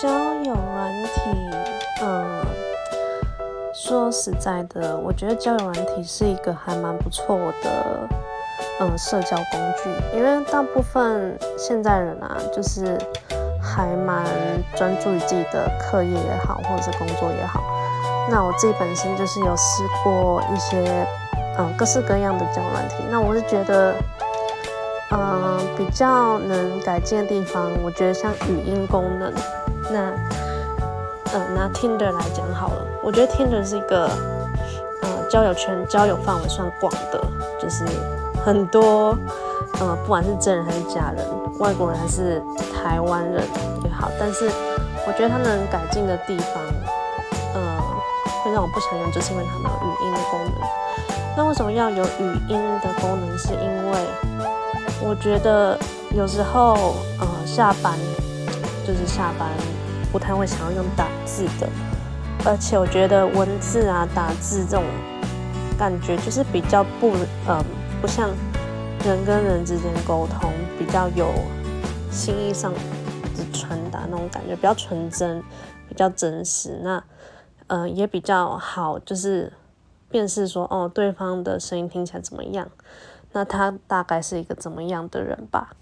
交友软体，嗯，说实在的，我觉得交友软体是一个还蛮不错的，嗯，社交工具。因为大部分现在人啊，就是还蛮专注于自己的课业也好，或者是工作也好。那我自己本身就是有试过一些，嗯，各式各样的交友软体。那我是觉得。嗯，比较能改进的地方，我觉得像语音功能。那，嗯，拿 Tinder 来讲好了，我觉得 Tinder 是一个，呃，交友圈交友范围算广的，就是很多，呃，不管是真人还是假人，外国人还是台湾人也好，但是我觉得它能改进的地方，呃，会让我不想用，就是因为它没有语音的功能。那为什么要有语音的功能？是因为我觉得有时候，呃，下班就是下班，不太会想要用打字的，而且我觉得文字啊、打字这种感觉就是比较不，嗯，不像人跟人之间沟通，比较有心意上的传达那种感觉，比较纯真，比较真实。那，嗯，也比较好，就是辨识说，哦，对方的声音听起来怎么样。那他大概是一个怎么样的人吧？